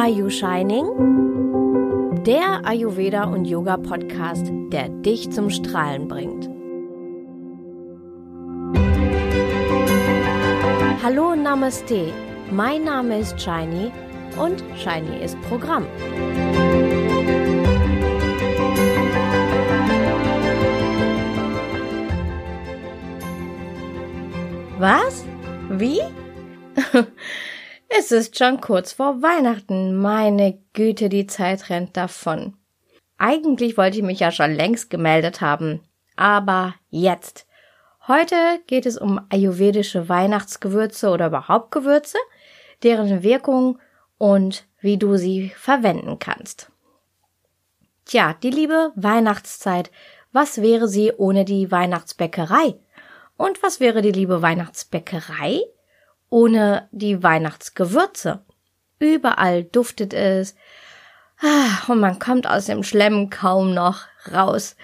Are You Shining? Der Ayurveda und Yoga Podcast, der dich zum Strahlen bringt. Hallo Namaste, mein Name ist Shiny und Shiny ist Programm. Was? Wie? Es ist schon kurz vor Weihnachten. Meine Güte, die Zeit rennt davon. Eigentlich wollte ich mich ja schon längst gemeldet haben. Aber jetzt. Heute geht es um ayurvedische Weihnachtsgewürze oder überhaupt Gewürze, deren Wirkung und wie du sie verwenden kannst. Tja, die liebe Weihnachtszeit. Was wäre sie ohne die Weihnachtsbäckerei? Und was wäre die liebe Weihnachtsbäckerei ohne die Weihnachtsgewürze? Überall duftet es. Ah, und man kommt aus dem Schlemm kaum noch raus.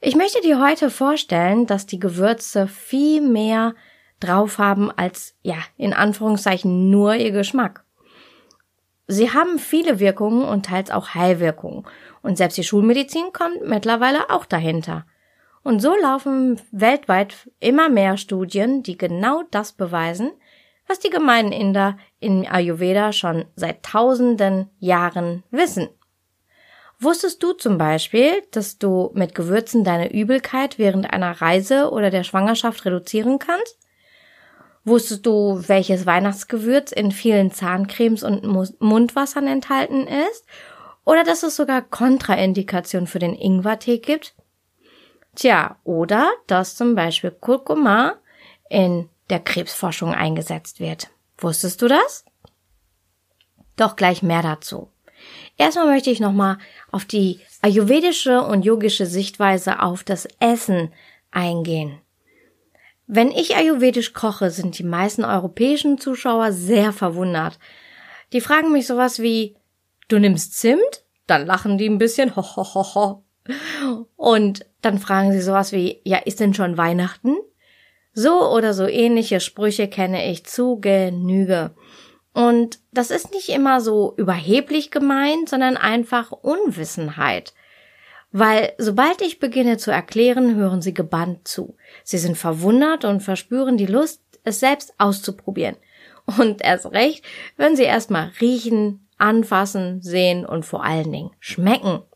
Ich möchte dir heute vorstellen, dass die Gewürze viel mehr drauf haben als, ja, in Anführungszeichen nur ihr Geschmack. Sie haben viele Wirkungen und teils auch Heilwirkungen. Und selbst die Schulmedizin kommt mittlerweile auch dahinter. Und so laufen weltweit immer mehr Studien, die genau das beweisen, was die gemeinen Inder in Ayurveda schon seit tausenden Jahren wissen. Wusstest du zum Beispiel, dass du mit Gewürzen deine Übelkeit während einer Reise oder der Schwangerschaft reduzieren kannst? Wusstest du, welches Weihnachtsgewürz in vielen Zahncremes und Mundwassern enthalten ist? Oder dass es sogar Kontraindikation für den Ingwertee gibt? Tja, oder dass zum Beispiel Kurkuma in der Krebsforschung eingesetzt wird. Wusstest du das? Doch gleich mehr dazu. Erstmal möchte ich nochmal auf die ayurvedische und yogische Sichtweise auf das Essen eingehen. Wenn ich ayurvedisch koche, sind die meisten europäischen Zuschauer sehr verwundert. Die fragen mich sowas wie, du nimmst Zimt? Dann lachen die ein bisschen, ho, ho, ho, ho. Und dann fragen sie sowas wie, ja, ist denn schon Weihnachten? So oder so ähnliche Sprüche kenne ich zu Genüge. Und das ist nicht immer so überheblich gemeint, sondern einfach Unwissenheit. Weil sobald ich beginne zu erklären, hören sie gebannt zu. Sie sind verwundert und verspüren die Lust, es selbst auszuprobieren. Und erst recht, wenn sie erstmal riechen, anfassen, sehen und vor allen Dingen schmecken.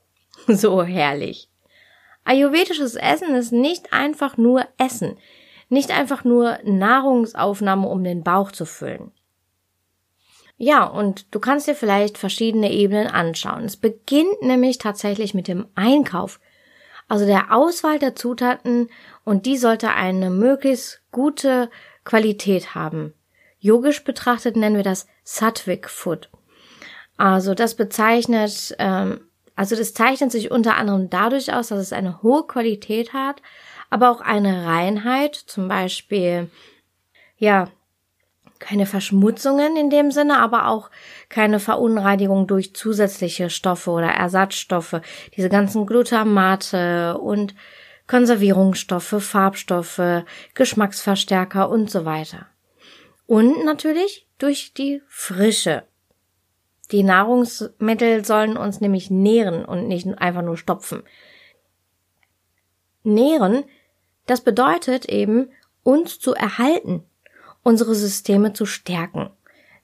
So herrlich. Ayurvedisches Essen ist nicht einfach nur Essen, nicht einfach nur Nahrungsaufnahme, um den Bauch zu füllen. Ja, und du kannst dir vielleicht verschiedene Ebenen anschauen. Es beginnt nämlich tatsächlich mit dem Einkauf, also der Auswahl der Zutaten und die sollte eine möglichst gute Qualität haben. Yogisch betrachtet nennen wir das Sattvic Food. Also das bezeichnet, ähm, also das zeichnet sich unter anderem dadurch aus, dass es eine hohe Qualität hat, aber auch eine Reinheit, zum Beispiel, ja, keine Verschmutzungen in dem Sinne, aber auch keine Verunreinigung durch zusätzliche Stoffe oder Ersatzstoffe. Diese ganzen Glutamate und Konservierungsstoffe, Farbstoffe, Geschmacksverstärker und so weiter. Und natürlich durch die Frische. Die Nahrungsmittel sollen uns nämlich nähren und nicht einfach nur stopfen. Nähren, das bedeutet eben, uns zu erhalten, unsere Systeme zu stärken.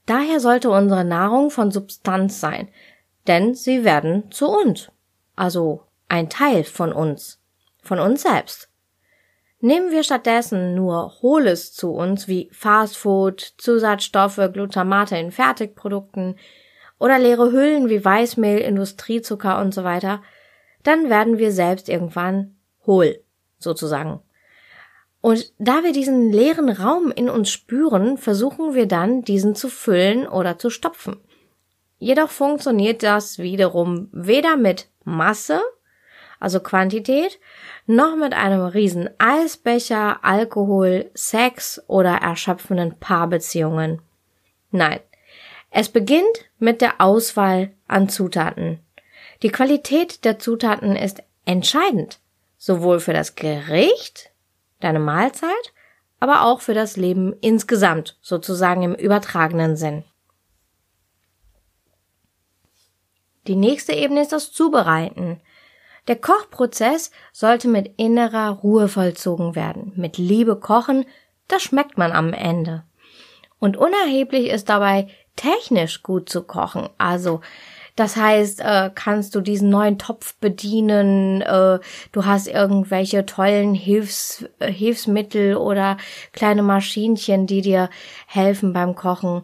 Daher sollte unsere Nahrung von Substanz sein, denn sie werden zu uns, also ein Teil von uns, von uns selbst. Nehmen wir stattdessen nur Hohles zu uns wie Fastfood, Zusatzstoffe, Glutamate in Fertigprodukten oder leere Hüllen wie Weißmehl, Industriezucker und so weiter, dann werden wir selbst irgendwann hohl, sozusagen. Und da wir diesen leeren Raum in uns spüren, versuchen wir dann, diesen zu füllen oder zu stopfen. Jedoch funktioniert das wiederum weder mit Masse, also Quantität, noch mit einem riesen Eisbecher, Alkohol, Sex oder erschöpfenden Paarbeziehungen. Nein, es beginnt mit der Auswahl an Zutaten. Die Qualität der Zutaten ist entscheidend, sowohl für das Gericht deine Mahlzeit, aber auch für das Leben insgesamt, sozusagen im übertragenen Sinn. Die nächste Ebene ist das Zubereiten. Der Kochprozess sollte mit innerer Ruhe vollzogen werden. Mit Liebe kochen, das schmeckt man am Ende. Und unerheblich ist dabei technisch gut zu kochen. Also das heißt, äh, kannst du diesen neuen Topf bedienen, äh, du hast irgendwelche tollen Hilfs, äh, Hilfsmittel oder kleine Maschinchen, die dir helfen beim Kochen.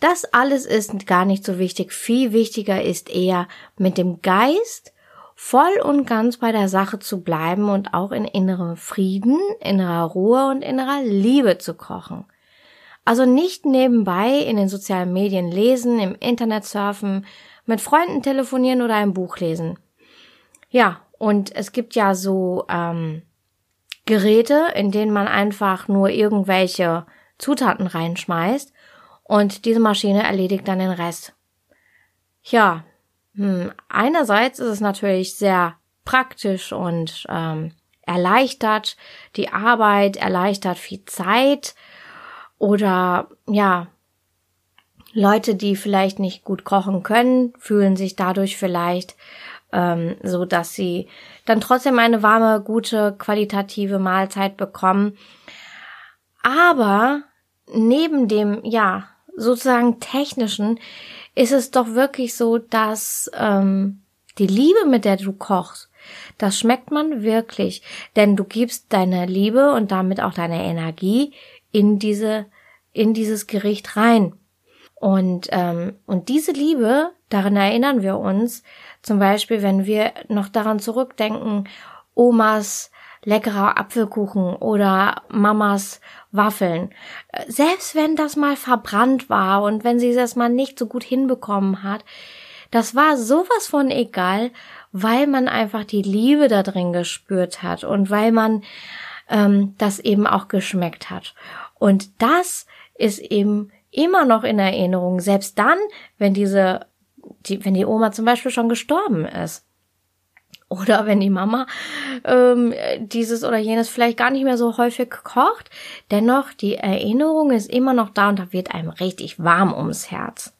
Das alles ist gar nicht so wichtig. Viel wichtiger ist eher mit dem Geist voll und ganz bei der Sache zu bleiben und auch in innerem Frieden, innerer Ruhe und innerer Liebe zu kochen. Also nicht nebenbei in den sozialen Medien lesen, im Internet surfen, mit Freunden telefonieren oder ein Buch lesen. Ja, und es gibt ja so ähm, Geräte, in denen man einfach nur irgendwelche Zutaten reinschmeißt und diese Maschine erledigt dann den Rest. Ja, hm, einerseits ist es natürlich sehr praktisch und ähm, erleichtert die Arbeit, erleichtert viel Zeit oder ja, Leute, die vielleicht nicht gut kochen können, fühlen sich dadurch vielleicht ähm, so, dass sie dann trotzdem eine warme, gute, qualitative Mahlzeit bekommen. Aber neben dem, ja, sozusagen technischen ist es doch wirklich so, dass ähm, die Liebe, mit der du kochst, das schmeckt man wirklich, denn du gibst deine Liebe und damit auch deine Energie in diese in dieses Gericht rein. Und ähm, und diese Liebe, daran erinnern wir uns, zum Beispiel, wenn wir noch daran zurückdenken, Omas leckerer Apfelkuchen oder Mamas Waffeln. Selbst wenn das mal verbrannt war und wenn sie das mal nicht so gut hinbekommen hat, das war sowas von egal, weil man einfach die Liebe da drin gespürt hat und weil man ähm, das eben auch geschmeckt hat. Und das ist eben immer noch in Erinnerung, selbst dann, wenn diese, die, wenn die Oma zum Beispiel schon gestorben ist oder wenn die Mama ähm, dieses oder jenes vielleicht gar nicht mehr so häufig kocht, dennoch die Erinnerung ist immer noch da und da wird einem richtig warm ums Herz.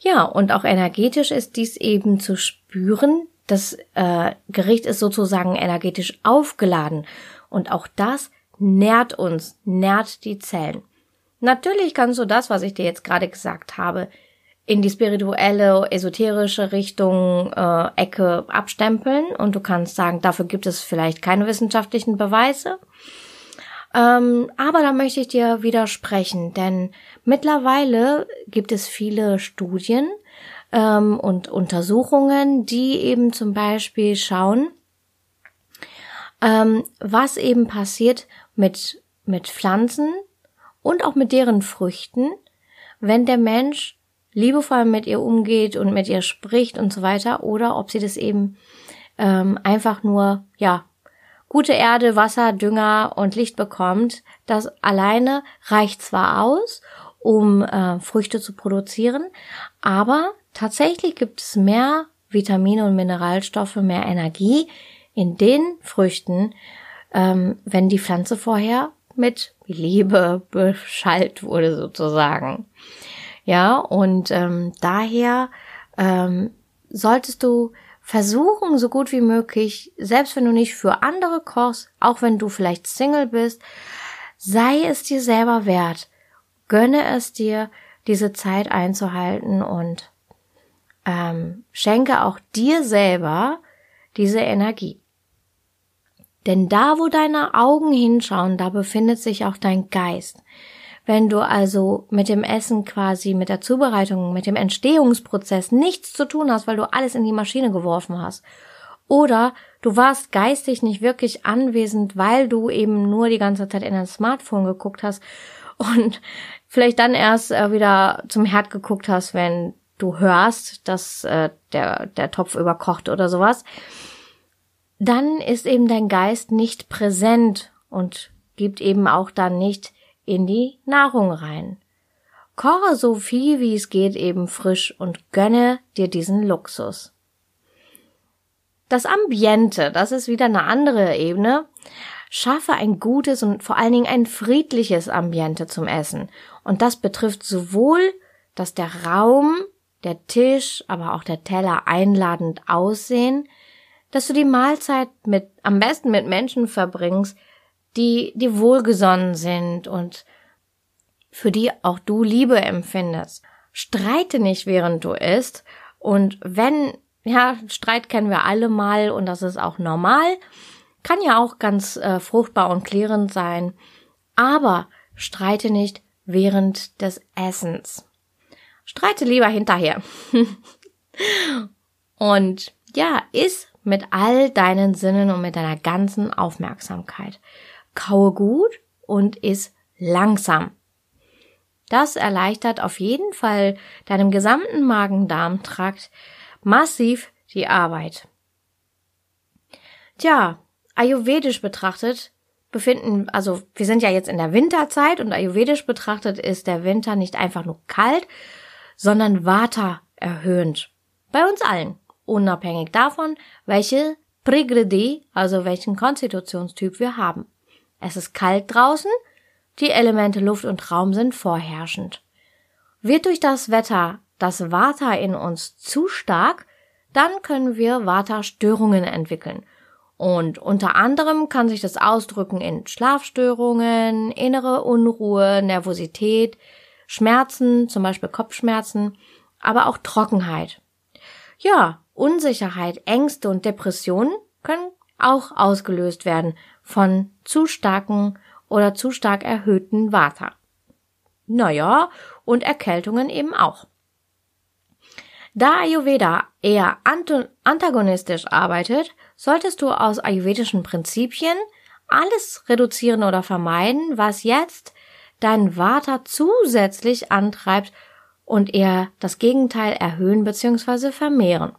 Ja, und auch energetisch ist dies eben zu spüren. Das äh, Gericht ist sozusagen energetisch aufgeladen und auch das nährt uns, nährt die Zellen. Natürlich kannst du das, was ich dir jetzt gerade gesagt habe, in die spirituelle, esoterische Richtung äh, Ecke abstempeln und du kannst sagen, dafür gibt es vielleicht keine wissenschaftlichen Beweise. Ähm, aber da möchte ich dir widersprechen, denn mittlerweile gibt es viele Studien ähm, und Untersuchungen, die eben zum Beispiel schauen, ähm, was eben passiert mit, mit Pflanzen und auch mit deren Früchten, wenn der Mensch liebevoll mit ihr umgeht und mit ihr spricht und so weiter, oder ob sie das eben ähm, einfach nur, ja, gute Erde, Wasser, Dünger und Licht bekommt. Das alleine reicht zwar aus, um äh, Früchte zu produzieren, aber tatsächlich gibt es mehr Vitamine und Mineralstoffe, mehr Energie in den Früchten, ähm, wenn die Pflanze vorher mit Liebe beschallt wurde sozusagen. Ja, und ähm, daher ähm, solltest du versuchen, so gut wie möglich, selbst wenn du nicht für andere kochst, auch wenn du vielleicht Single bist, sei es dir selber wert. Gönne es dir, diese Zeit einzuhalten und ähm, schenke auch dir selber diese Energie. Denn da, wo deine Augen hinschauen, da befindet sich auch dein Geist. Wenn du also mit dem Essen quasi, mit der Zubereitung, mit dem Entstehungsprozess nichts zu tun hast, weil du alles in die Maschine geworfen hast. Oder du warst geistig nicht wirklich anwesend, weil du eben nur die ganze Zeit in dein Smartphone geguckt hast und vielleicht dann erst äh, wieder zum Herd geguckt hast, wenn du hörst, dass äh, der, der Topf überkocht oder sowas, dann ist eben dein Geist nicht präsent und gibt eben auch dann nicht in die Nahrung rein. Koche so viel wie es geht eben frisch und gönne dir diesen Luxus. Das Ambiente, das ist wieder eine andere Ebene. Schaffe ein gutes und vor allen Dingen ein friedliches Ambiente zum Essen. Und das betrifft sowohl, dass der Raum der Tisch, aber auch der Teller einladend aussehen, dass du die Mahlzeit mit, am besten mit Menschen verbringst, die, die wohlgesonnen sind und für die auch du Liebe empfindest. Streite nicht, während du isst. Und wenn, ja, Streit kennen wir alle mal und das ist auch normal, kann ja auch ganz äh, fruchtbar und klärend sein. Aber streite nicht während des Essens. Streite lieber hinterher. und ja, iss mit all deinen Sinnen und mit deiner ganzen Aufmerksamkeit. Kaue gut und iss langsam. Das erleichtert auf jeden Fall deinem gesamten Magen-Darm-Trakt massiv die Arbeit. Tja, ayurvedisch betrachtet befinden, also wir sind ja jetzt in der Winterzeit und ayurvedisch betrachtet ist der Winter nicht einfach nur kalt, sondern Vata erhöhend. Bei uns allen, unabhängig davon, welche Prigredi, also welchen Konstitutionstyp wir haben. Es ist kalt draußen, die Elemente Luft und Raum sind vorherrschend. Wird durch das Wetter das Vata in uns zu stark, dann können wir Vata-Störungen entwickeln. Und unter anderem kann sich das ausdrücken in Schlafstörungen, innere Unruhe, Nervosität, Schmerzen, zum Beispiel Kopfschmerzen, aber auch Trockenheit. Ja, Unsicherheit, Ängste und Depressionen können auch ausgelöst werden von zu starken oder zu stark erhöhten Vata. Naja, und Erkältungen eben auch. Da Ayurveda eher antagonistisch arbeitet, solltest du aus ayurvedischen Prinzipien alles reduzieren oder vermeiden, was jetzt dein Vata zusätzlich antreibt und eher das Gegenteil erhöhen bzw. vermehren.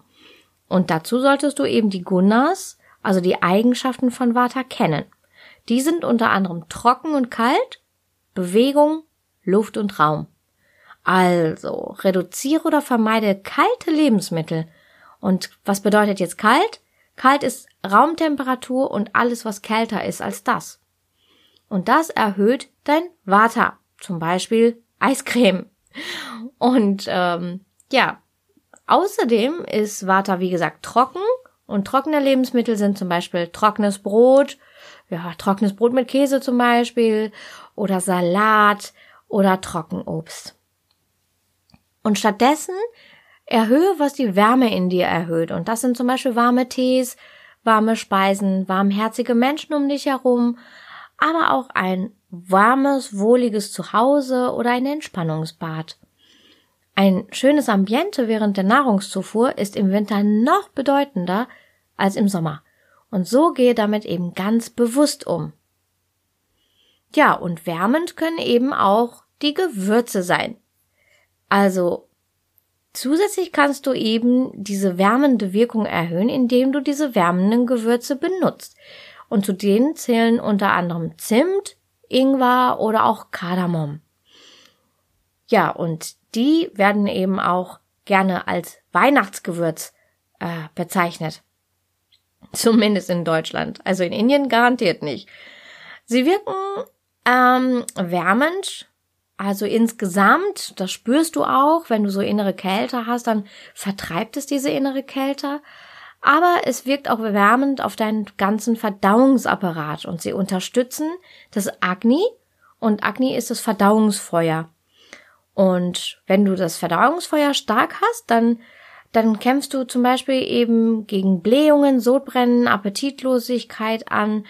Und dazu solltest du eben die Gunas, also die Eigenschaften von Vata kennen. Die sind unter anderem trocken und kalt, Bewegung, Luft und Raum. Also, reduziere oder vermeide kalte Lebensmittel. Und was bedeutet jetzt kalt? Kalt ist Raumtemperatur und alles, was kälter ist als das. Und das erhöht dein Vata. Zum Beispiel Eiscreme. Und ähm, ja, außerdem ist Vata, wie gesagt, trocken. Und trockene Lebensmittel sind zum Beispiel trockenes Brot, ja, trockenes Brot mit Käse zum Beispiel oder Salat oder Trockenobst. Und stattdessen erhöhe, was die Wärme in dir erhöht. Und das sind zum Beispiel warme Tees, warme Speisen, warmherzige Menschen um dich herum, aber auch ein warmes, wohliges Zuhause oder ein Entspannungsbad. Ein schönes Ambiente während der Nahrungszufuhr ist im Winter noch bedeutender als im Sommer. Und so gehe damit eben ganz bewusst um. Ja, und wärmend können eben auch die Gewürze sein. Also zusätzlich kannst du eben diese wärmende Wirkung erhöhen, indem du diese wärmenden Gewürze benutzt. Und zu denen zählen unter anderem Zimt, Ingwer oder auch Kardamom. Ja, und die werden eben auch gerne als Weihnachtsgewürz äh, bezeichnet. Zumindest in Deutschland. Also in Indien garantiert nicht. Sie wirken ähm, wärmend, also insgesamt, das spürst du auch, wenn du so innere Kälte hast, dann vertreibt es diese innere Kälte. Aber es wirkt auch wärmend auf deinen ganzen Verdauungsapparat und sie unterstützen das Agni und Agni ist das Verdauungsfeuer. Und wenn du das Verdauungsfeuer stark hast, dann dann kämpfst du zum Beispiel eben gegen Blähungen, Sodbrennen, Appetitlosigkeit an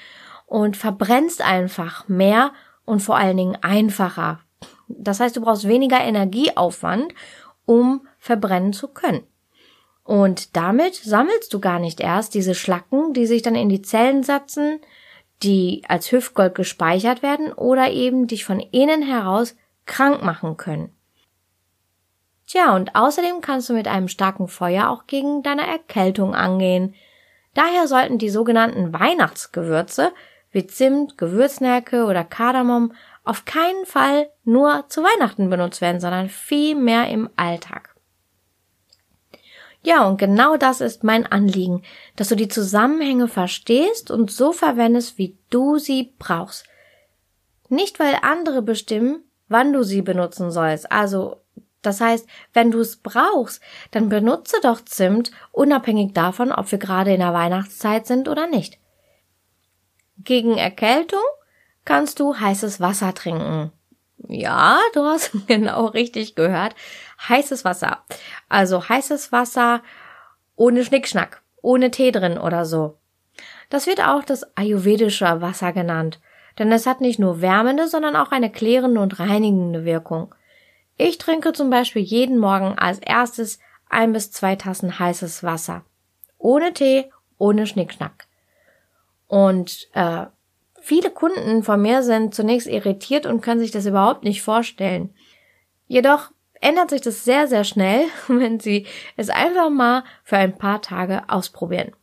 und verbrennst einfach mehr und vor allen Dingen einfacher. Das heißt, du brauchst weniger Energieaufwand, um verbrennen zu können. Und damit sammelst du gar nicht erst diese Schlacken, die sich dann in die Zellen setzen, die als Hüftgold gespeichert werden oder eben dich von innen heraus krank machen können. Tja, und außerdem kannst du mit einem starken Feuer auch gegen deine Erkältung angehen. Daher sollten die sogenannten Weihnachtsgewürze wie Zimt, Gewürznelke oder Kardamom auf keinen Fall nur zu Weihnachten benutzt werden, sondern viel mehr im Alltag. Ja, und genau das ist mein Anliegen, dass du die Zusammenhänge verstehst und so verwendest, wie du sie brauchst. Nicht weil andere bestimmen, wann du sie benutzen sollst. Also Das heißt, wenn du es brauchst, dann benutze doch Zimt, unabhängig davon, ob wir gerade in der Weihnachtszeit sind oder nicht. Gegen Erkältung kannst du heißes Wasser trinken. Ja, du hast genau richtig gehört. Heißes Wasser. Also heißes Wasser ohne Schnickschnack, ohne Tee drin oder so. Das wird auch das ayurvedische Wasser genannt, denn es hat nicht nur wärmende, sondern auch eine klärende und reinigende Wirkung. Ich trinke zum Beispiel jeden Morgen als erstes ein bis zwei Tassen heißes Wasser. Ohne Tee, ohne Schnickschnack. Und äh, viele Kunden von mir sind zunächst irritiert und können sich das überhaupt nicht vorstellen. Jedoch ändert sich das sehr, sehr schnell, wenn sie es einfach mal für ein paar Tage ausprobieren.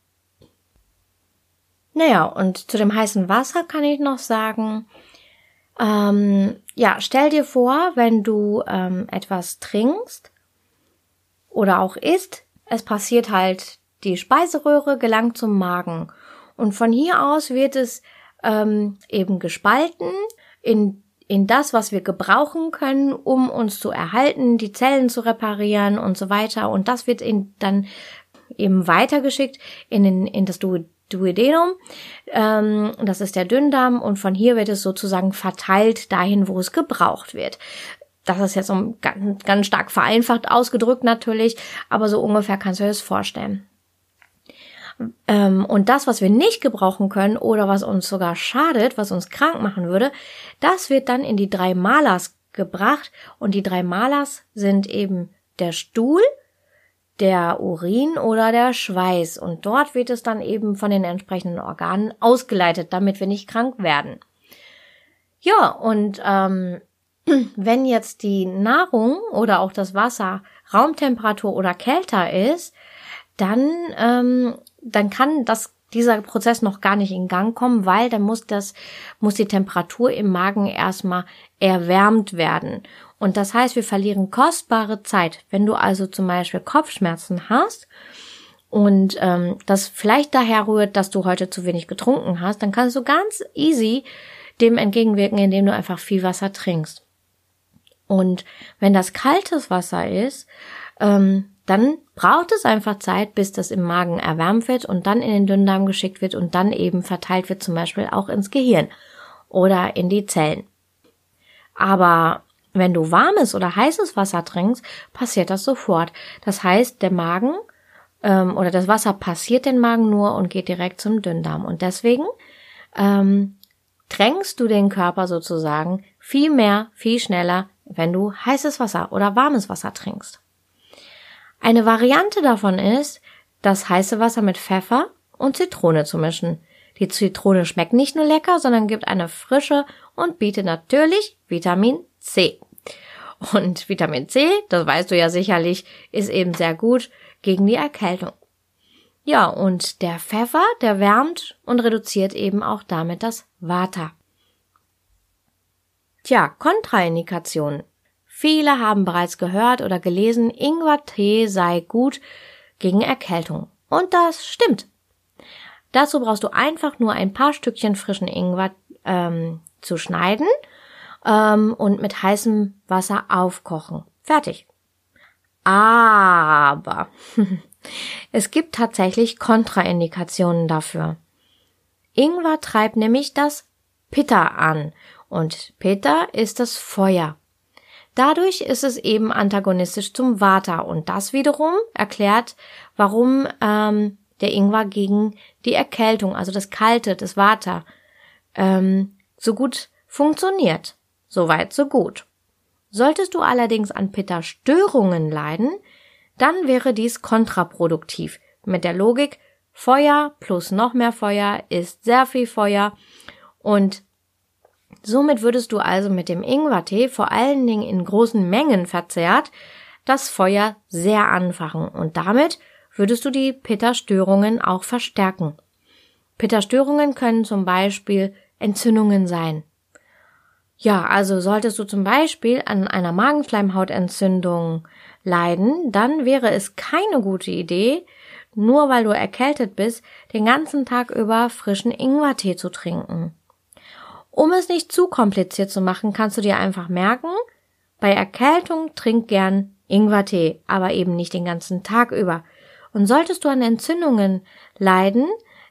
Naja, und zu dem heißen Wasser kann ich noch sagen, ähm, ja, stell dir vor, wenn du ähm, etwas trinkst oder auch isst, es passiert halt, die Speiseröhre gelangt zum Magen und von hier aus wird es ähm, eben gespalten in in das, was wir gebrauchen können, um uns zu erhalten, die Zellen zu reparieren und so weiter. Und das wird in, dann eben weitergeschickt in, den, in das Duodenum. Ähm, das ist der Dünndarm und von hier wird es sozusagen verteilt dahin, wo es gebraucht wird. Das ist jetzt so ganz, ganz stark vereinfacht ausgedrückt natürlich, aber so ungefähr kannst du dir das vorstellen. Ähm, und das, was wir nicht gebrauchen können oder was uns sogar schadet, was uns krank machen würde, das wird dann in die drei Malers gebracht und die drei Malers sind eben der Stuhl, der Urin oder der Schweiß. Und dort wird es dann eben von den entsprechenden Organen ausgeleitet, damit wir nicht krank werden. Ja, und ähm, wenn jetzt die Nahrung oder auch das Wasser Raumtemperatur oder kälter ist, dann, ähm, dann kann das dieser Prozess noch gar nicht in Gang kommen, weil dann muss das, muss die Temperatur im Magen erstmal erwärmt werden. Und das heißt, wir verlieren kostbare Zeit. Wenn du also zum Beispiel Kopfschmerzen hast und ähm, das vielleicht daher rührt, dass du heute zu wenig getrunken hast, dann kannst du ganz easy dem entgegenwirken, indem du einfach viel Wasser trinkst. Und wenn das kaltes Wasser ist, ähm, dann braucht es einfach Zeit, bis das im Magen erwärmt wird und dann in den Dünndarm geschickt wird und dann eben verteilt wird, zum Beispiel auch ins Gehirn oder in die Zellen. Aber wenn du warmes oder heißes Wasser trinkst, passiert das sofort. Das heißt, der Magen ähm, oder das Wasser passiert den Magen nur und geht direkt zum Dünndarm. Und deswegen ähm, drängst du den Körper sozusagen viel mehr, viel schneller, wenn du heißes Wasser oder warmes Wasser trinkst. Eine Variante davon ist, das heiße Wasser mit Pfeffer und Zitrone zu mischen. Die Zitrone schmeckt nicht nur lecker, sondern gibt eine Frische und bietet natürlich Vitamin C. Und Vitamin C, das weißt du ja sicherlich, ist eben sehr gut gegen die Erkältung. Ja, und der Pfeffer, der wärmt und reduziert eben auch damit das Vata. Tja, Kontraindikationen. Viele haben bereits gehört oder gelesen, Ingwertee sei gut gegen Erkältung. Und das stimmt. Dazu brauchst du einfach nur ein paar Stückchen frischen Ingwer ähm, zu schneiden ähm, und mit heißem Wasser aufkochen. Fertig. Aber es gibt tatsächlich Kontraindikationen dafür. Ingwer treibt nämlich das Pitta an und Pitta ist das Feuer. Dadurch ist es eben antagonistisch zum Vata und das wiederum erklärt, warum ähm, der Ingwer gegen die Erkältung, also das Kalte, das Vata, ähm, so gut funktioniert. Soweit, so gut. Solltest du allerdings an Pitta-Störungen leiden, dann wäre dies kontraproduktiv. Mit der Logik, Feuer plus noch mehr Feuer ist sehr viel Feuer und somit würdest du also mit dem Ingwertee vor allen Dingen in großen Mengen verzehrt das Feuer sehr anfachen und damit würdest du die Pitta-Störungen auch verstärken. Pitta-Störungen können zum Beispiel Entzündungen sein, ja, also solltest du zum Beispiel an einer Magenschleimhautentzündung leiden, dann wäre es keine gute Idee, nur weil du erkältet bist, den ganzen Tag über frischen Ingwertee zu trinken. Um es nicht zu kompliziert zu machen, kannst du dir einfach merken, Bei Erkältung trink gern Ingwertee, aber eben nicht den ganzen Tag über. Und solltest du an Entzündungen leiden,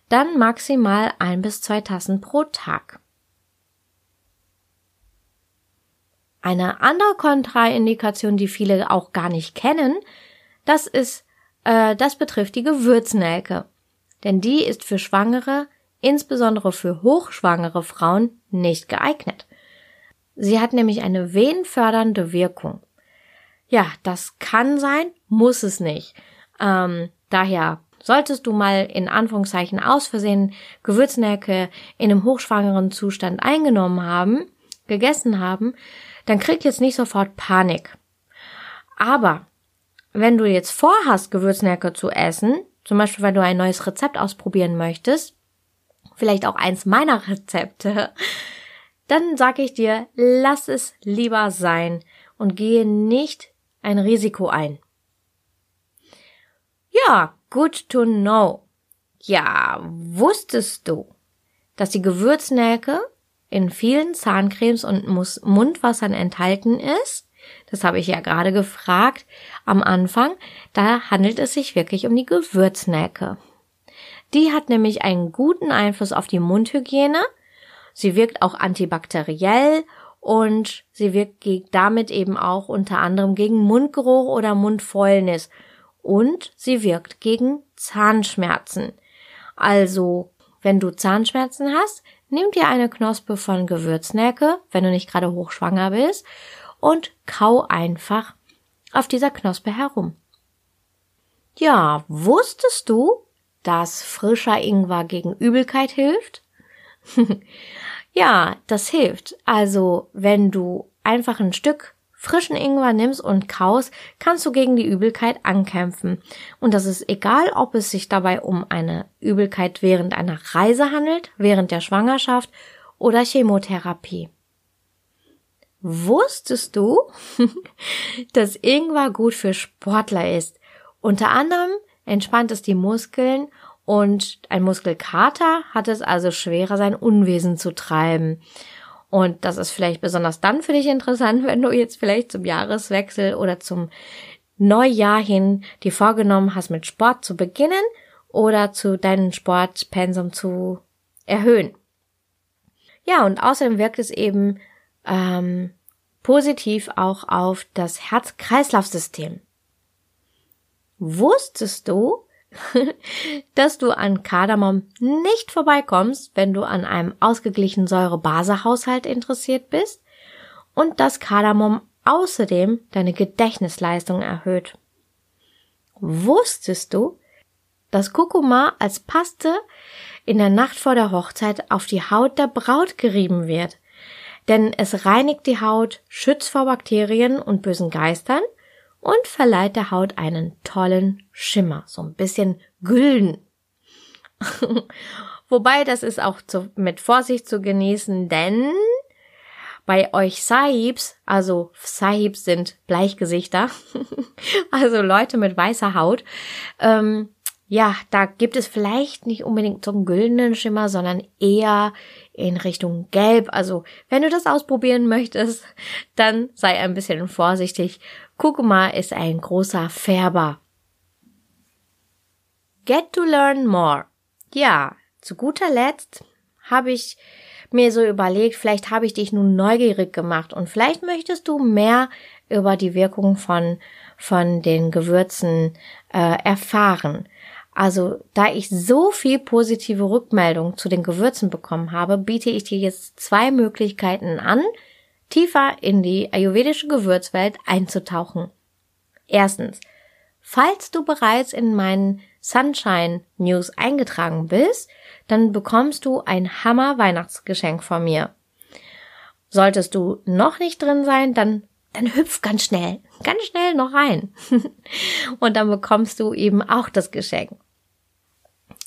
dann maximal ein bis zwei Tassen pro Tag. Eine andere Kontraindikation, die viele auch gar nicht kennen, das ist, äh, das betrifft die Gewürznelke. Denn die ist für Schwangere, insbesondere für hochschwangere Frauen, nicht geeignet. Sie hat nämlich eine wehenfördernde Wirkung. Ja, das kann sein, muss es nicht. Ähm, daher solltest du mal in Anführungszeichen aus Versehen Gewürznelke in einem hochschwangeren Zustand eingenommen haben, gegessen haben, dann krieg jetzt nicht sofort Panik. Aber wenn du jetzt vorhast, Gewürznelke zu essen, zum Beispiel weil du ein neues Rezept ausprobieren möchtest, vielleicht auch eins meiner Rezepte, dann sage ich dir, lass es lieber sein und gehe nicht ein Risiko ein. Ja, good to know. Ja, wusstest du, dass die Gewürznelke in vielen Zahncremes und Mundwassern enthalten ist. Das habe ich ja gerade gefragt am Anfang. Da handelt es sich wirklich um die Gewürznelke. Die hat nämlich einen guten Einfluss auf die Mundhygiene. Sie wirkt auch antibakteriell und sie wirkt damit eben auch unter anderem gegen Mundgeruch oder Mundfäulnis und sie wirkt gegen Zahnschmerzen. Also, wenn du Zahnschmerzen hast, Nimm dir eine Knospe von Gewürznelke, wenn du nicht gerade hochschwanger bist, und kau einfach auf dieser Knospe herum. Ja, wusstest du, dass frischer Ingwer gegen Übelkeit hilft? ja, das hilft. Also, wenn du einfach ein Stück frischen Ingwer nimmst und kaust, kannst du gegen die Übelkeit ankämpfen. Und das ist egal, ob es sich dabei um eine Übelkeit während einer Reise handelt, während der Schwangerschaft oder Chemotherapie. Wusstest du, dass Ingwer gut für Sportler ist? Unter anderem entspannt es die Muskeln und ein Muskelkater hat es also schwerer, sein Unwesen zu treiben. Und das ist vielleicht besonders dann für dich interessant, wenn du jetzt vielleicht zum Jahreswechsel oder zum Neujahr hin dir vorgenommen hast, mit Sport zu beginnen oder zu deinem Sportpensum zu erhöhen. Ja, und außerdem wirkt es eben ähm, positiv auch auf das Herz-Kreislauf-System. Wusstest du, dass du an Kardamom nicht vorbeikommst, wenn du an einem ausgeglichenen Säure-Base-Haushalt interessiert bist und dass Kardamom außerdem deine Gedächtnisleistung erhöht. Wusstest du, dass Kurkuma als Paste in der Nacht vor der Hochzeit auf die Haut der Braut gerieben wird? Denn es reinigt die Haut, schützt vor Bakterien und bösen Geistern und verleiht der Haut einen tollen Schimmer, so ein bisschen gülden. Wobei das ist auch zu, mit Vorsicht zu genießen, denn bei euch Sahibs, also Sahibs sind Bleichgesichter, also Leute mit weißer Haut, ähm, ja, da gibt es vielleicht nicht unbedingt zum güldenen Schimmer, sondern eher in Richtung Gelb. Also, wenn du das ausprobieren möchtest, dann sei ein bisschen vorsichtig Kurkuma ist ein großer Färber. Get to learn more. Ja, zu guter Letzt habe ich mir so überlegt, vielleicht habe ich dich nun neugierig gemacht und vielleicht möchtest du mehr über die Wirkung von, von den Gewürzen äh, erfahren. Also, da ich so viel positive Rückmeldung zu den Gewürzen bekommen habe, biete ich dir jetzt zwei Möglichkeiten an, tiefer in die ayurvedische Gewürzwelt einzutauchen. Erstens, falls du bereits in meinen Sunshine News eingetragen bist, dann bekommst du ein Hammer Weihnachtsgeschenk von mir. Solltest du noch nicht drin sein, dann dann hüpf ganz schnell, ganz schnell noch rein. Und dann bekommst du eben auch das Geschenk.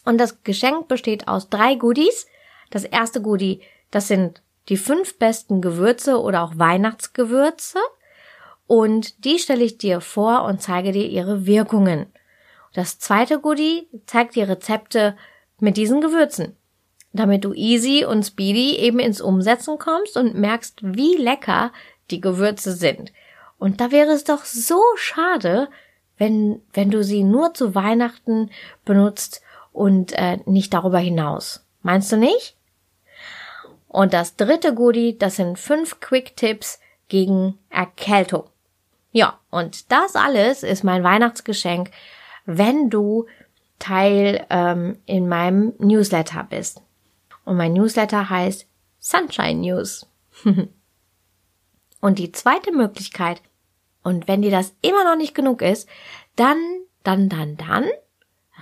Und das Geschenk besteht aus drei Goodies. Das erste Goodie, das sind die fünf besten Gewürze oder auch Weihnachtsgewürze und die stelle ich dir vor und zeige dir ihre Wirkungen. Das zweite Goodie zeigt dir Rezepte mit diesen Gewürzen, damit du easy und speedy eben ins Umsetzen kommst und merkst, wie lecker die Gewürze sind. Und da wäre es doch so schade, wenn, wenn du sie nur zu Weihnachten benutzt und äh, nicht darüber hinaus. Meinst du nicht? Und das dritte Goodie, das sind fünf Quick-Tipps gegen Erkältung. Ja, und das alles ist mein Weihnachtsgeschenk, wenn du Teil ähm, in meinem Newsletter bist. Und mein Newsletter heißt Sunshine News. und die zweite Möglichkeit, und wenn dir das immer noch nicht genug ist, dann, dann, dann, dann,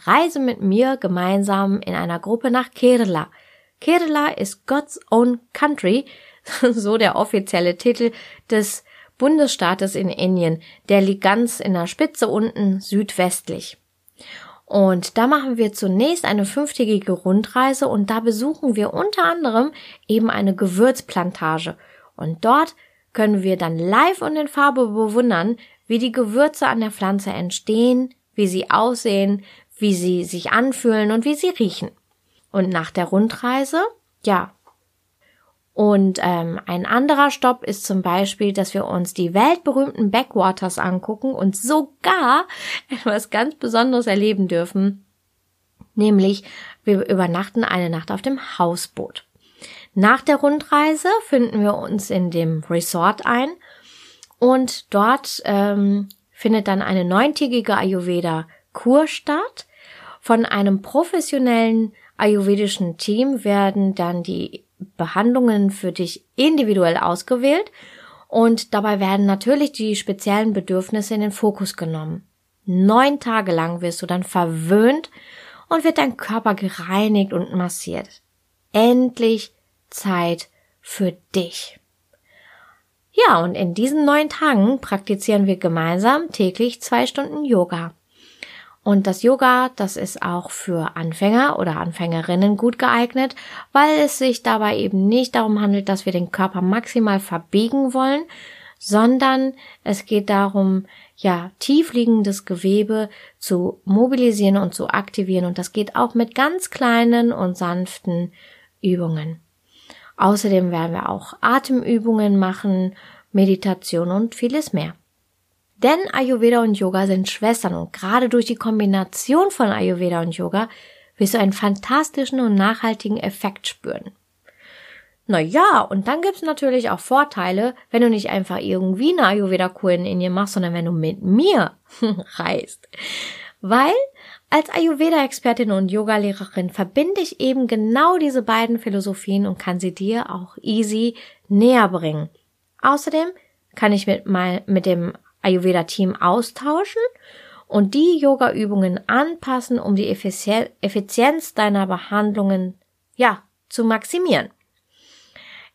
reise mit mir gemeinsam in einer Gruppe nach Kerala. Kerala ist God's Own Country, so der offizielle Titel des Bundesstaates in Indien. Der liegt ganz in der Spitze unten südwestlich. Und da machen wir zunächst eine fünftägige Rundreise und da besuchen wir unter anderem eben eine Gewürzplantage. Und dort können wir dann live und in Farbe bewundern, wie die Gewürze an der Pflanze entstehen, wie sie aussehen, wie sie sich anfühlen und wie sie riechen. Und nach der Rundreise, ja. Und ähm, ein anderer Stopp ist zum Beispiel, dass wir uns die weltberühmten Backwaters angucken und sogar etwas ganz Besonderes erleben dürfen. Nämlich, wir übernachten eine Nacht auf dem Hausboot. Nach der Rundreise finden wir uns in dem Resort ein und dort ähm, findet dann eine neuntägige Ayurveda-Kur statt. Von einem professionellen ayurvedischen Team werden dann die Behandlungen für dich individuell ausgewählt und dabei werden natürlich die speziellen Bedürfnisse in den Fokus genommen. Neun Tage lang wirst du dann verwöhnt und wird dein Körper gereinigt und massiert. Endlich Zeit für dich. Ja, und in diesen neun Tagen praktizieren wir gemeinsam täglich zwei Stunden Yoga. Und das Yoga, das ist auch für Anfänger oder Anfängerinnen gut geeignet, weil es sich dabei eben nicht darum handelt, dass wir den Körper maximal verbiegen wollen, sondern es geht darum, ja, tiefliegendes Gewebe zu mobilisieren und zu aktivieren und das geht auch mit ganz kleinen und sanften Übungen. Außerdem werden wir auch Atemübungen machen, Meditation und vieles mehr. Denn Ayurveda und Yoga sind Schwestern und gerade durch die Kombination von Ayurveda und Yoga wirst du einen fantastischen und nachhaltigen Effekt spüren. Na ja, und dann gibt's natürlich auch Vorteile, wenn du nicht einfach irgendwie eine Ayurveda-Kur in Indien machst, sondern wenn du mit mir reist. Weil als Ayurveda-Expertin und Yogalehrerin verbinde ich eben genau diese beiden Philosophien und kann sie dir auch easy näher bringen. Außerdem kann ich mit, mein, mit dem Ayurveda-Team austauschen und die Yoga-Übungen anpassen, um die Effizienz deiner Behandlungen, ja, zu maximieren.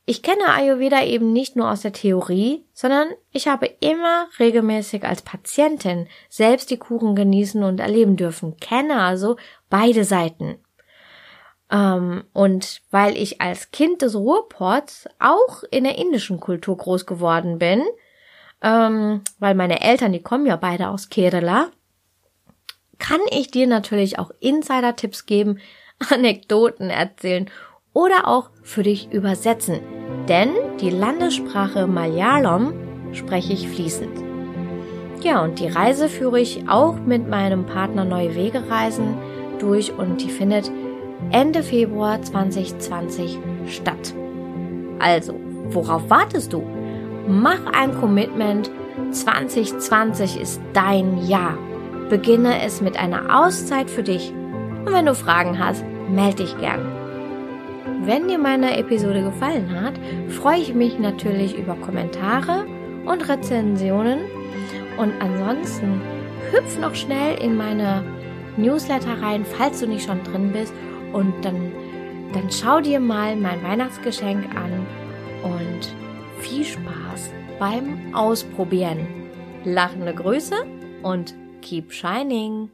Ich kenne Ayurveda eben nicht nur aus der Theorie, sondern ich habe immer regelmäßig als Patientin selbst die Kuren genießen und erleben dürfen, kenne also beide Seiten. Ähm, und weil ich als Kind des Ruhrports auch in der indischen Kultur groß geworden bin, ähm, weil meine Eltern, die kommen ja beide aus Kerala, kann ich dir natürlich auch Insider-Tipps geben, Anekdoten erzählen oder auch für dich übersetzen. Denn die Landessprache Malayalam spreche ich fließend. Ja, und die Reise führe ich auch mit meinem Partner Neue Wege Reisen durch und die findet Ende Februar 2020 statt. Also, worauf wartest du? Mach ein Commitment. 2020 ist dein Jahr. Beginne es mit einer Auszeit für dich. Und wenn du Fragen hast, melde dich gern. Wenn dir meine Episode gefallen hat, freue ich mich natürlich über Kommentare und Rezensionen. Und ansonsten hüpf noch schnell in meine Newsletter rein, falls du nicht schon drin bist. Und dann, dann schau dir mal mein Weihnachtsgeschenk an und viel Spaß beim Ausprobieren. Lachende Grüße und keep shining!